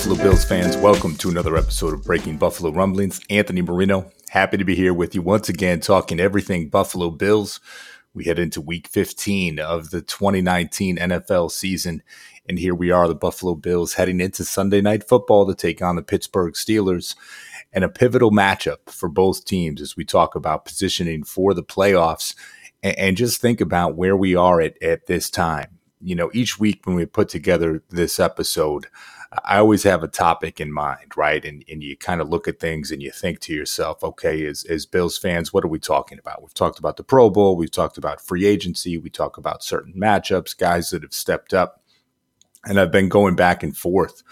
Buffalo Bills fans, welcome to another episode of Breaking Buffalo Rumblings. Anthony Marino, happy to be here with you once again, talking everything Buffalo Bills. We head into week 15 of the 2019 NFL season, and here we are, the Buffalo Bills, heading into Sunday Night Football to take on the Pittsburgh Steelers, and a pivotal matchup for both teams as we talk about positioning for the playoffs and, and just think about where we are at, at this time. You know, each week when we put together this episode, I always have a topic in mind, right? And and you kind of look at things and you think to yourself, okay, as as Bills fans, what are we talking about? We've talked about the Pro Bowl, we've talked about free agency, we talk about certain matchups, guys that have stepped up. And I've been going back and forth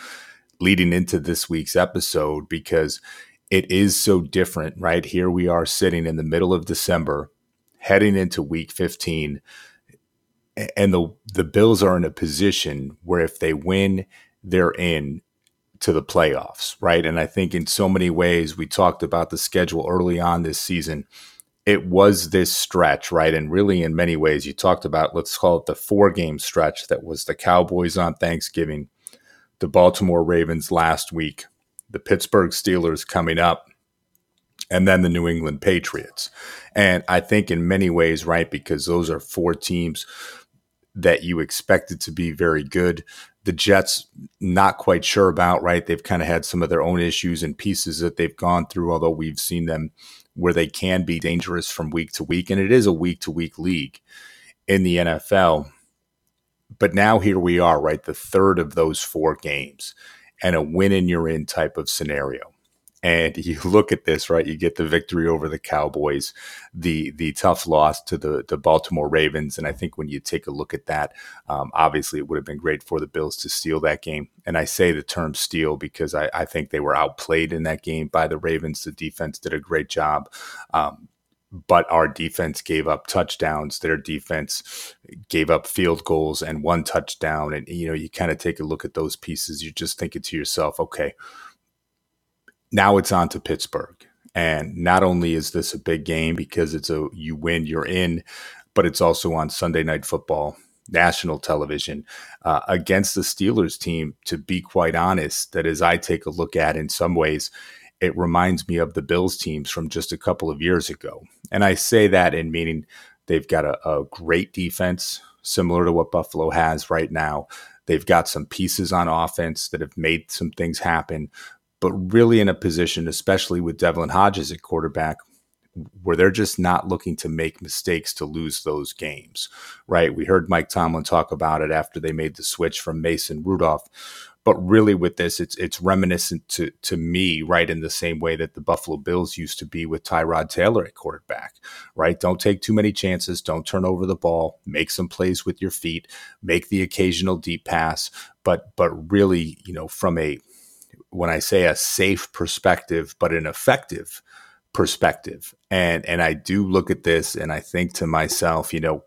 leading into this week's episode because it is so different, right? Here we are sitting in the middle of December, heading into week 15 and the the Bills are in a position where if they win they're in to the playoffs, right? And I think in so many ways, we talked about the schedule early on this season. It was this stretch, right? And really, in many ways, you talked about, let's call it the four game stretch that was the Cowboys on Thanksgiving, the Baltimore Ravens last week, the Pittsburgh Steelers coming up, and then the New England Patriots. And I think in many ways, right, because those are four teams that you expected to be very good the Jets, not quite sure about, right? They've kind of had some of their own issues and pieces that they've gone through, although we've seen them where they can be dangerous from week to week. And it is a week to week league in the NFL. But now here we are, right? The third of those four games and a win and you're in type of scenario and you look at this right you get the victory over the cowboys the the tough loss to the the baltimore ravens and i think when you take a look at that um, obviously it would have been great for the bills to steal that game and i say the term steal because i, I think they were outplayed in that game by the ravens the defense did a great job um, but our defense gave up touchdowns. Their defense gave up field goals and one touchdown. And, you know, you kind of take a look at those pieces. You're just thinking to yourself, okay, now it's on to Pittsburgh. And not only is this a big game because it's a you win, you're in, but it's also on Sunday Night Football, national television, uh, against the Steelers team. To be quite honest, that as I take a look at, in some ways, it reminds me of the Bills teams from just a couple of years ago. And I say that in meaning they've got a, a great defense, similar to what Buffalo has right now. They've got some pieces on offense that have made some things happen, but really in a position, especially with Devlin Hodges at quarterback, where they're just not looking to make mistakes to lose those games, right? We heard Mike Tomlin talk about it after they made the switch from Mason Rudolph. But really, with this, it's it's reminiscent to to me, right, in the same way that the Buffalo Bills used to be with Tyrod Taylor at quarterback, right? Don't take too many chances, don't turn over the ball, make some plays with your feet, make the occasional deep pass, but but really, you know, from a when I say a safe perspective, but an effective perspective. And and I do look at this and I think to myself, you know,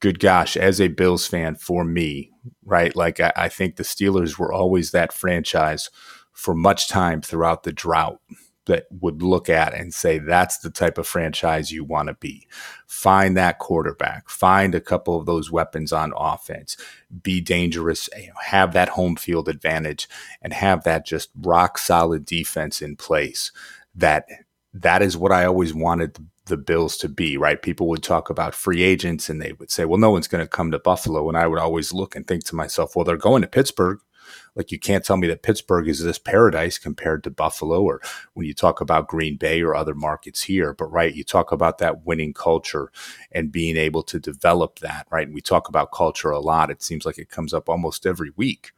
good gosh, as a Bills fan for me, right? Like I, I think the Steelers were always that franchise for much time throughout the drought that would look at and say that's the type of franchise you want to be. Find that quarterback, find a couple of those weapons on offense, be dangerous, have that home field advantage, and have that just rock solid defense in place. That that is what I always wanted the Bills to be, right? People would talk about free agents and they would say, well, no one's going to come to Buffalo. And I would always look and think to myself, well, they're going to Pittsburgh like you can't tell me that Pittsburgh is this paradise compared to Buffalo or when you talk about Green Bay or other markets here. But right, you talk about that winning culture and being able to develop that, right? And we talk about culture a lot. It seems like it comes up almost every week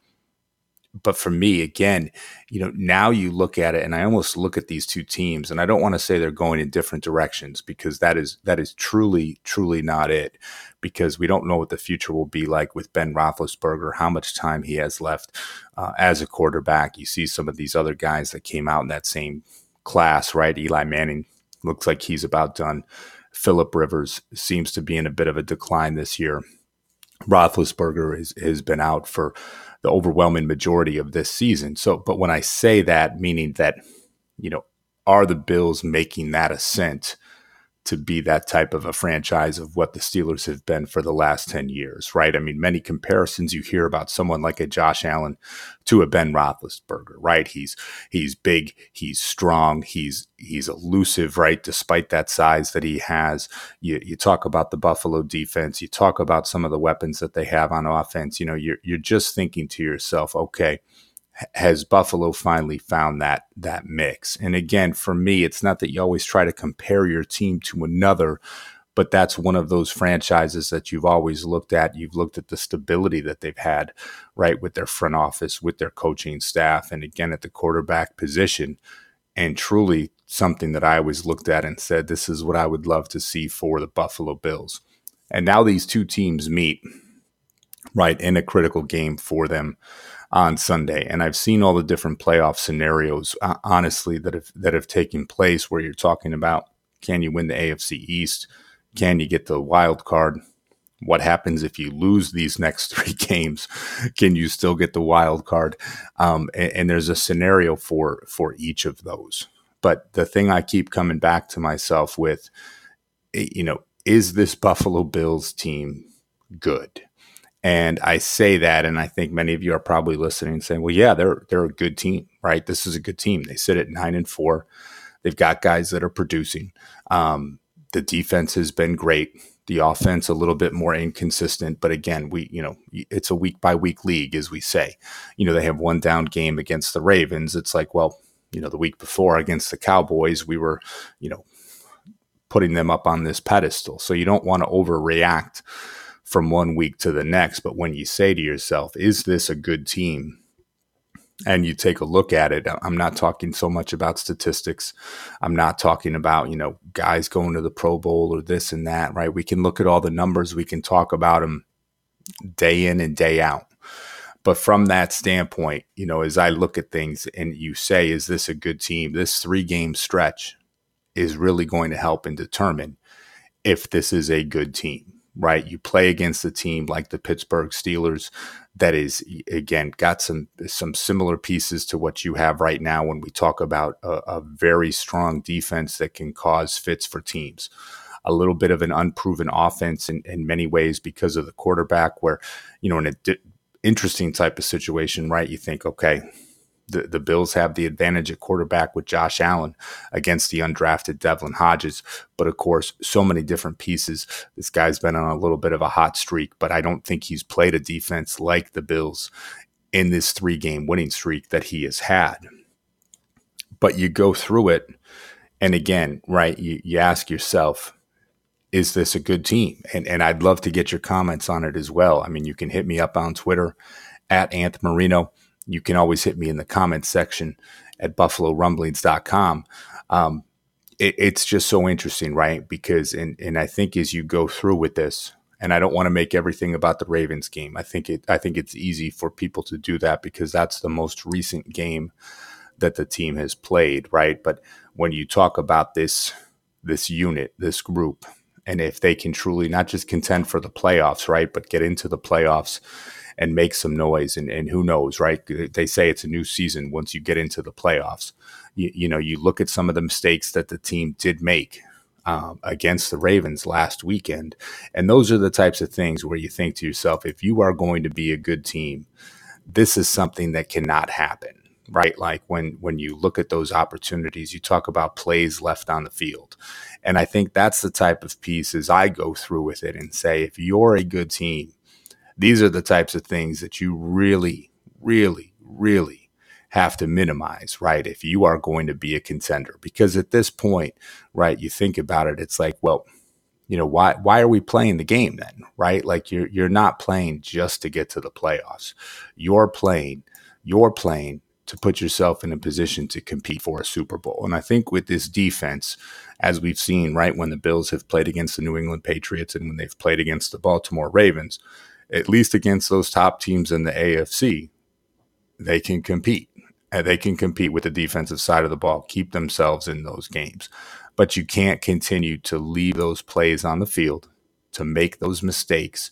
but for me, again, you know, now you look at it, and I almost look at these two teams, and I don't want to say they're going in different directions because that is that is truly, truly not it. Because we don't know what the future will be like with Ben Roethlisberger, how much time he has left uh, as a quarterback. You see some of these other guys that came out in that same class, right? Eli Manning looks like he's about done. Philip Rivers seems to be in a bit of a decline this year. Roethlisberger is, has been out for the overwhelming majority of this season. So, but when I say that, meaning that, you know, are the Bills making that ascent to be that type of a franchise of what the Steelers have been for the last 10 years, right? I mean, many comparisons you hear about someone like a Josh Allen to a Ben Roethlisberger, right? He's he's big, he's strong, he's he's elusive, right? Despite that size that he has. You, you talk about the Buffalo defense, you talk about some of the weapons that they have on offense, you know, you're you're just thinking to yourself, okay, has Buffalo finally found that that mix? And again, for me, it's not that you always try to compare your team to another, but that's one of those franchises that you've always looked at. You've looked at the stability that they've had, right, with their front office, with their coaching staff, and again at the quarterback position. And truly something that I always looked at and said, this is what I would love to see for the Buffalo Bills. And now these two teams meet, right, in a critical game for them on Sunday. And I've seen all the different playoff scenarios, uh, honestly, that have that have taken place where you're talking about can you win the AFC East? Can you get the wild card? What happens if you lose these next three games? Can you still get the wild card? Um, and, and there's a scenario for for each of those. But the thing I keep coming back to myself with, eh, you know, is this Buffalo Bills team good? And I say that, and I think many of you are probably listening and saying, "Well, yeah, they're they're a good team, right? This is a good team. They sit at nine and four. They've got guys that are producing. Um, the defense has been great. The offense a little bit more inconsistent, but again, we you know it's a week by week league, as we say. You know, they have one down game against the Ravens. It's like, well, you know, the week before against the Cowboys, we were, you know, putting them up on this pedestal. So you don't want to overreact from one week to the next. But when you say to yourself, is this a good team? And you take a look at it, I'm not talking so much about statistics. I'm not talking about, you know, guys going to the Pro Bowl or this and that, right? We can look at all the numbers, we can talk about them day in and day out. But from that standpoint, you know, as I look at things and you say, is this a good team? This three game stretch is really going to help and determine if this is a good team right? You play against a team like the Pittsburgh Steelers that is again got some some similar pieces to what you have right now when we talk about a, a very strong defense that can cause fits for teams. A little bit of an unproven offense in, in many ways because of the quarterback, where you know in a di- interesting type of situation, right? You think, okay, the, the Bills have the advantage at quarterback with Josh Allen against the undrafted Devlin Hodges. But of course, so many different pieces. This guy's been on a little bit of a hot streak, but I don't think he's played a defense like the Bills in this three game winning streak that he has had. But you go through it, and again, right, you, you ask yourself, is this a good team? And, and I'd love to get your comments on it as well. I mean, you can hit me up on Twitter at Anth Marino you can always hit me in the comments section at buffalorumblings.com. Um, it, it's just so interesting, right? Because, and, and I think as you go through with this, and I don't want to make everything about the Ravens game. I think it, I think it's easy for people to do that because that's the most recent game that the team has played, right? But when you talk about this, this unit, this group, and if they can truly not just contend for the playoffs, right, but get into the playoffs and make some noise. And, and who knows, right? They say it's a new season once you get into the playoffs. You, you know, you look at some of the mistakes that the team did make um, against the Ravens last weekend. And those are the types of things where you think to yourself, if you are going to be a good team, this is something that cannot happen. Right, like when when you look at those opportunities, you talk about plays left on the field, and I think that's the type of pieces I go through with it and say, if you're a good team, these are the types of things that you really, really, really have to minimize, right? If you are going to be a contender, because at this point, right, you think about it, it's like, well, you know, why why are we playing the game then, right? Like you're you're not playing just to get to the playoffs. You're playing, you're playing to put yourself in a position to compete for a Super Bowl. And I think with this defense, as we've seen, right, when the Bills have played against the New England Patriots and when they've played against the Baltimore Ravens, at least against those top teams in the AFC, they can compete. and they can compete with the defensive side of the ball, keep themselves in those games. But you can't continue to leave those plays on the field to make those mistakes.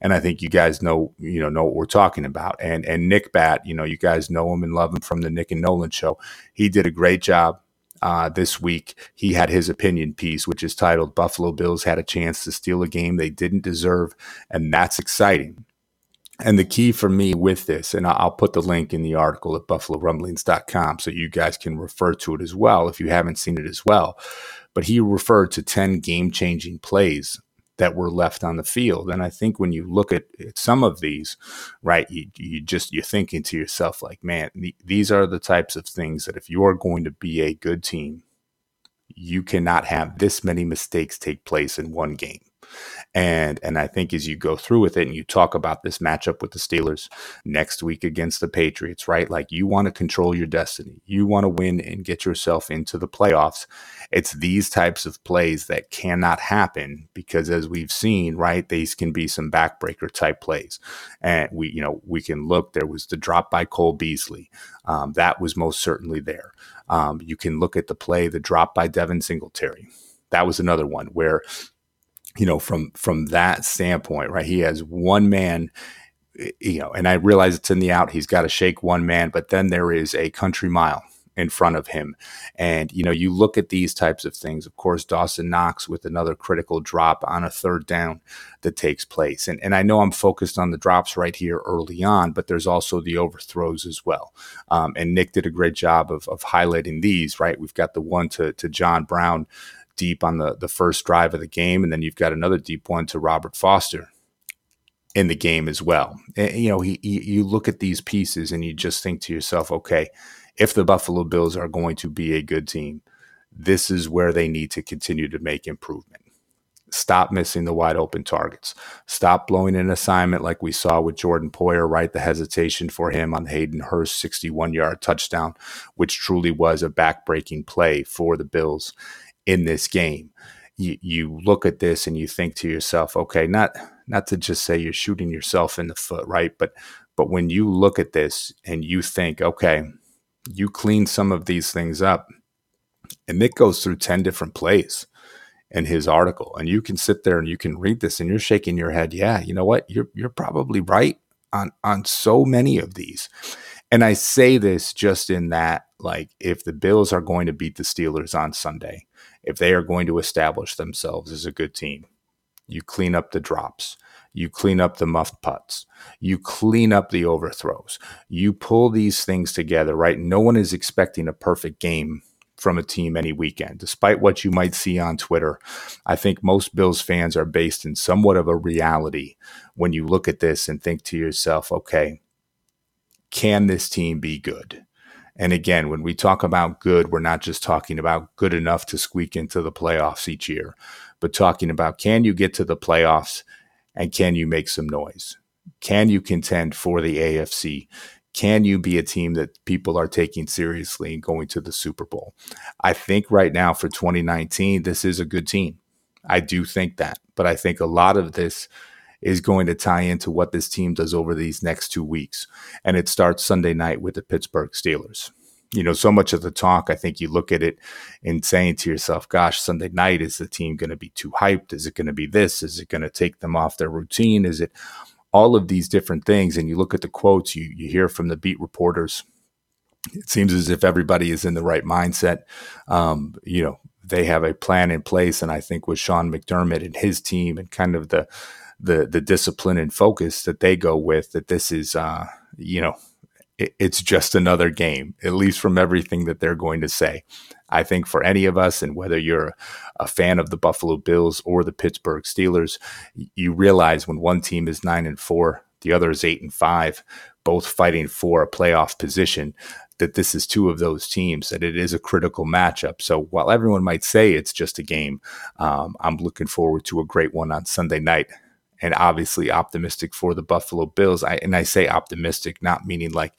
And I think you guys know, you know, know what we're talking about. And and Nick Bat, you know, you guys know him and love him from the Nick and Nolan show. He did a great job uh, this week. He had his opinion piece, which is titled "Buffalo Bills had a chance to steal a game they didn't deserve," and that's exciting and the key for me with this, and I'll put the link in the article at buffalorumblings.com so you guys can refer to it as well if you haven't seen it as well. But he referred to 10 game changing plays that were left on the field. And I think when you look at, some of these, right, you, you, just, you're thinking to yourself, like, man, th- these are the types of things that if you're going to be a good team, you cannot have this many mistakes take place in one game. And and I think as you go through with it and you talk about this matchup with the Steelers next week against the Patriots, right? Like you want to control your destiny. You want to win and get yourself into the playoffs. It's these types of plays that cannot happen because as we've seen, right, these can be some backbreaker type plays. And we, you know, we can look, there was the drop by Cole Beasley. Um, that was most certainly there. Um, you can look at the play, the drop by Devin Singletary. That was another one where you know, from from that standpoint, right? He has one man, you know, and I realize it's in the out. He's got to shake one man, but then there is a country mile in front of him. And, you know, you look at these types of things. Of course, Dawson Knox with another critical drop on a third down that takes place. And, and I know I'm focused on the drops right here early on, but there's also the overthrows as well. Um, and Nick did a great job of, of highlighting these, right? We've got the one to, to John Brown deep on the, the first drive of the game. And then you've got another deep one to Robert Foster in the game as well. And, you know, he, he, you look at these pieces and you just think to yourself, okay, if the Buffalo Bills are going to be a good team, this is where they need to continue to make improvement. Stop missing the wide open targets. Stop blowing an assignment like we saw with Jordan Poyer, right? The hesitation for him on Hayden Hurst 61 yard touchdown, which truly was a back-breaking play for the Bills in this game. You, you look at this and you think to yourself, okay, not not to just say you're shooting yourself in the foot, right? But but when you look at this and you think, okay, you clean some of these things up, and Nick goes through 10 different plays in his article. And you can sit there and you can read this and you're shaking your head. Yeah, you know what? You're you're probably right on on so many of these. And I say this just in that, like, if the Bills are going to beat the Steelers on Sunday, if they are going to establish themselves as a good team, you clean up the drops, you clean up the muffed punts, you clean up the overthrows, you pull these things together, right? No one is expecting a perfect game from a team any weekend. Despite what you might see on Twitter, I think most Bills fans are based in somewhat of a reality when you look at this and think to yourself, okay, can this team be good? And again, when we talk about good, we're not just talking about good enough to squeak into the playoffs each year, but talking about can you get to the playoffs and can you make some noise? Can you contend for the AFC? Can you be a team that people are taking seriously and going to the Super Bowl? I think right now for 2019, this is a good team. I do think that. But I think a lot of this is going to tie into what this team does over these next two weeks. And it starts Sunday night with the Pittsburgh Steelers. You know, so much of the talk, I think you look at it and saying to yourself, gosh, Sunday night, is the team going to be too hyped? Is it going to be this? Is it going to take them off their routine? Is it all of these different things? And you look at the quotes you, you hear from the beat reporters. It seems as if everybody is in the right mindset. Um, you know, they have a plan in place. And I think with Sean McDermott and his team and kind of the the the discipline and focus that they go with that this is uh, you know it, it's just another game at least from everything that they're going to say i think for any of us and whether you're a fan of the buffalo bills or the pittsburgh steelers you realize when one team is 9 and 4 the other is 8 and 5 both fighting for a playoff position that this is two of those teams, that it is a critical matchup. So while everyone might say it's just a game, um, I'm looking forward to a great one on Sunday night and obviously optimistic for the Buffalo Bills. I, and I say optimistic, not meaning like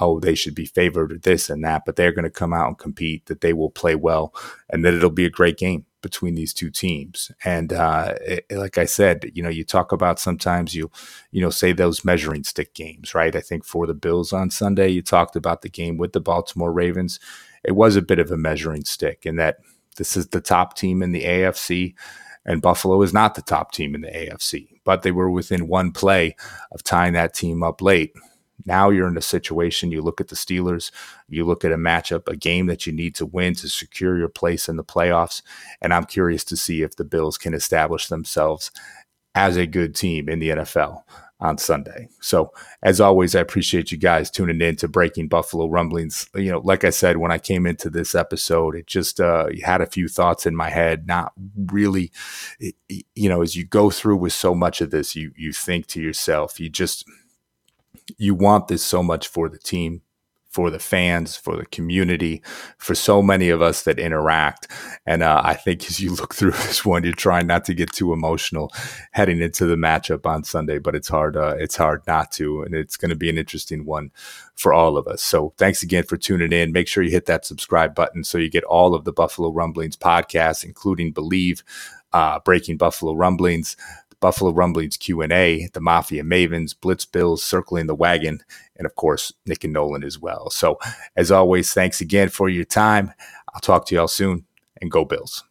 oh, they should be favored or this and that, but they're going to come out and compete, that they will play well, and that it'll be a great game between these two teams. And uh, it, like I said, you know, you talk about sometimes you, you know, say those measuring stick games, right? I think for the Bills on Sunday, you talked about the game with the Baltimore Ravens. It was a bit of a measuring stick in that this is the top team in the AFC. And Buffalo is not the top team in the AFC, but they were within one play of tying that team up late now you're in a situation, you look at the Steelers, you look at a matchup, a game that you need to win to secure your place in the playoffs. And I'm curious to see if the Bills can establish themselves as a good team in the NFL on Sunday. So, as always, I appreciate you guys tuning in to Breaking Buffalo Rumblings. You know, like I said, when I came into this episode, it just uh, had a few thoughts in my head. Not really, you know, as you go through with so much of this, you you think to yourself, you just you want this so much for the team, for the fans, for the community, for so many of us that interact. And uh, I think as you look through this one, you're trying not to get too emotional heading into the matchup on Sunday, but it's hard. Uh, it's hard not to, and it's going to be an interesting one for all of us. So thanks again for tuning in. Make sure you hit that subscribe button so you get all of the Buffalo Rumblings podcasts, including Believe. Uh, Breaking Buffalo Rumblings, Buffalo Rumblings Q&A, the Mafia Mavens, Blitz Bills circling the wagon, and of course, Nick and Nolan as well. So as always, thanks again for your time. I'll talk to y'all soon and go Bills.